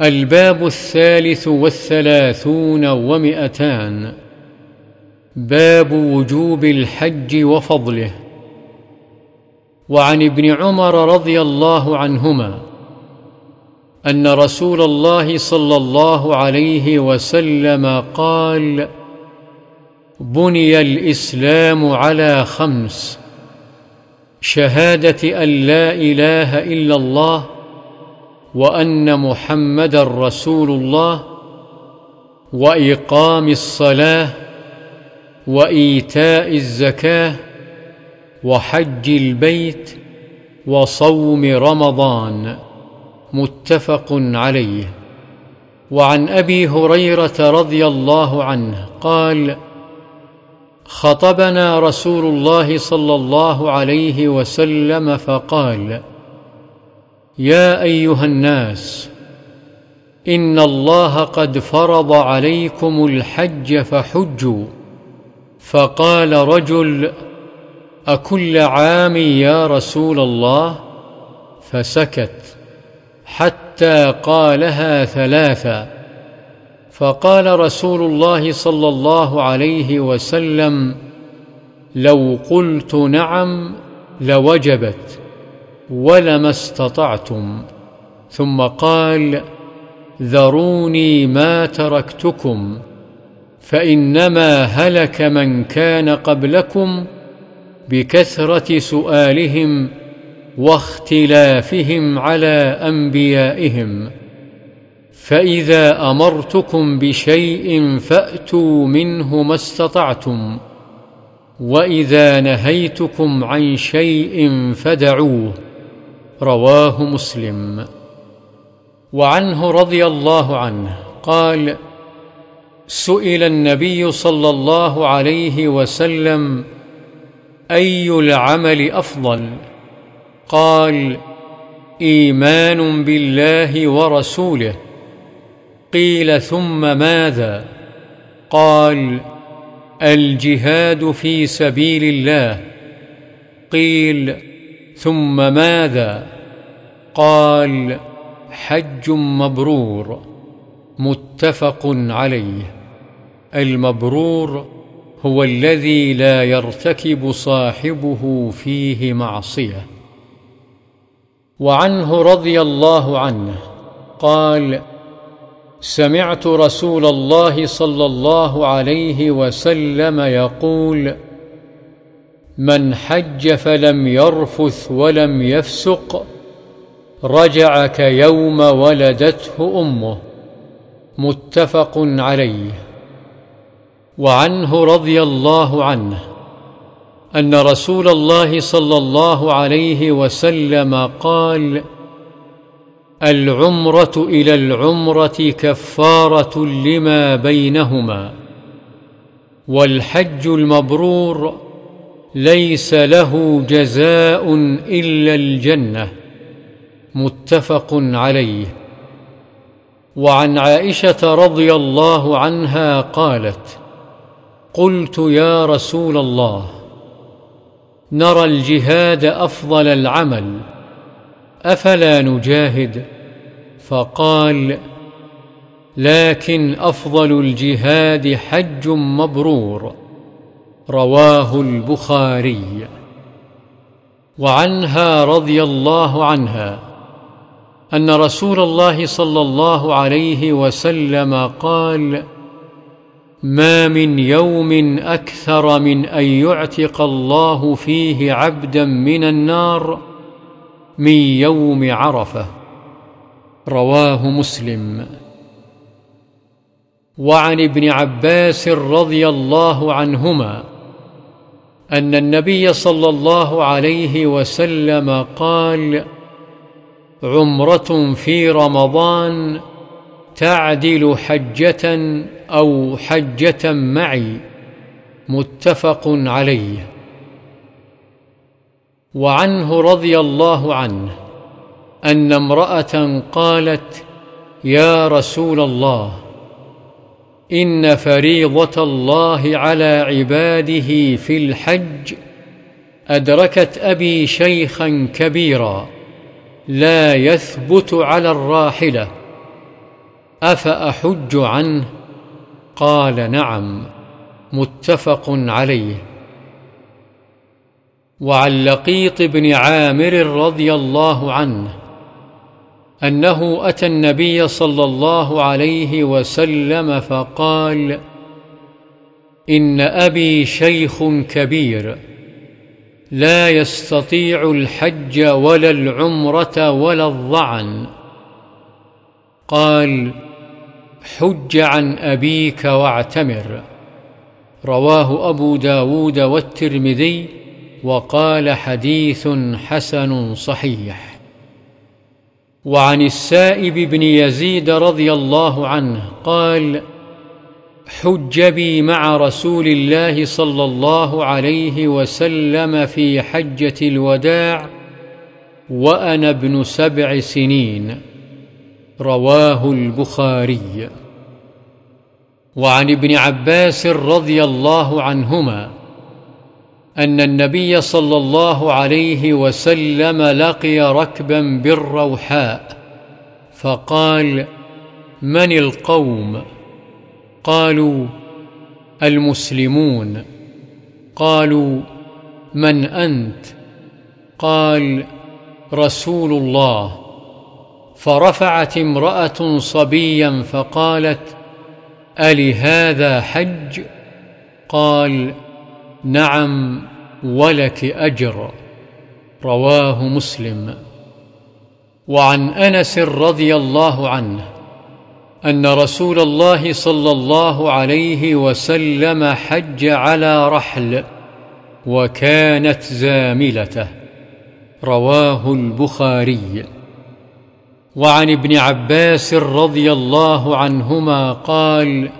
الباب الثالث والثلاثون ومئتان. باب وجوب الحج وفضله. وعن ابن عمر رضي الله عنهما أن رسول الله صلى الله عليه وسلم قال بني الإسلام على خمس. شهادة أن لا إله إلا الله وأن محمدا رسول الله وإقام الصلاة وإيتاء الزكاة وحج البيت وصوم رمضان متفق عليه. وعن أبي هريرة رضي الله عنه قال خطبنا رسول الله صلى الله عليه وسلم فقال يا أيها الناس إن الله قد فرض عليكم الحج فحجوا. فقال رجل أكل عام يا رسول الله؟ فسكت حتى قالها ثلاثا فقال رسول الله صلى الله عليه وسلم لو قلت نعم لوجبت. ولما استطعتم. ثم قال ذروني ما تركتكم فإنما هلك من كان قبلكم بكثرة سؤالهم واختلافهم على أنبيائهم. فإذا أمرتكم بشيء فأتوا منه ما استطعتم وإذا نهيتكم عن شيء فدعوه. رواه مسلم. وعنه رضي الله عنه قال سئل النبي صلى الله عليه وسلم أي العمل أفضل؟ قال إيمان بالله ورسوله. قيل ثم ماذا؟ قال الجهاد في سبيل الله. قيل ثم ماذا؟ قال حج مبرور متفق عليه. المبرور هو الذي لا يرتكب صاحبه فيه معصية. وعنه رضي الله عنه قال سمعت رسول الله صلى الله عليه وسلم يقول من حج فلم يرفث ولم يفسق رجع كيوم ولدته أمه. متفق عليه. وعنه رضي الله عنه أن رسول الله صلى الله عليه وسلم قال العمرة إلى العمرة كفارة لما بينهما والحج المبرور ليس له جزاء إلا الجنة. متفق عليه. وعن عائشة رضي الله عنها قالت قلت يا رسول الله نرى الجهاد أفضل العمل أفلا نجاهد؟ فقال لكن أفضل الجهاد حج مبرور. رواه البخاري. وعنها رضي الله عنها أن رسول الله صلى الله عليه وسلم قال ما من يوم أكثر من أن يعتق الله فيه عبدا من النار من يوم عرفة. رواه مسلم. وعن ابن عباس رضي الله عنهما أن النبي صلى الله عليه وسلم قال عمرة في رمضان تعدل حجة أو حجة معي. متفق عليه. وعنه رضي الله عنه أن امرأة قالت يا رسول الله إن فريضة الله على عباده في الحج أدركت أبي شيخا كبيرا لا يثبت على الراحلة أفأحج عنه؟ قال نعم متفق عليه. وعن لقيط بن عامر رضي الله عنه أنه أتى النبي صلى الله عليه وسلم فقال إن أبي شيخ كبير لا يستطيع الحج ولا العمرة ولا الظعن قال حج عن أبيك واعتمر. رواه أبو داود والترمذي وقال حديث حسن صحيح. وعن السائب بن يزيد رضي الله عنه قال حج بي مع رسول الله صلى الله عليه وسلم في حجة الوداع وأنا ابن سبع سنين رواه البخاري. وعن ابن عباس رضي الله عنهما أن النبي صلى الله عليه وسلم لقي ركبا بالروحاء فقال من القوم؟ قالوا المسلمون. قالوا من أنت؟ قال رسول الله. فرفعت امرأة صبيا فقالت ألهذا حج؟ قال نعم ولك أجر رواه مسلم. وعن أنس رضي الله عنه أن رسول الله صلى الله عليه وسلم حج على رحل وكانت زاملته رواه البخاري. وعن ابن عباس رضي الله عنهما قال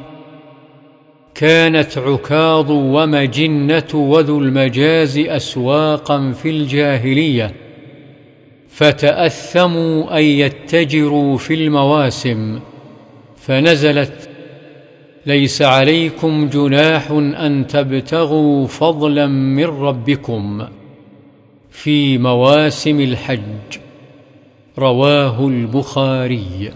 كانت عكاظ ومجنة وذو المجاز اسواقا في الجاهلية فتأثموا أن يتجروا في المواسم فنزلت ليس عليكم جناح أن تبتغوا فضلا من ربكم في مواسم الحج رواه البخاري.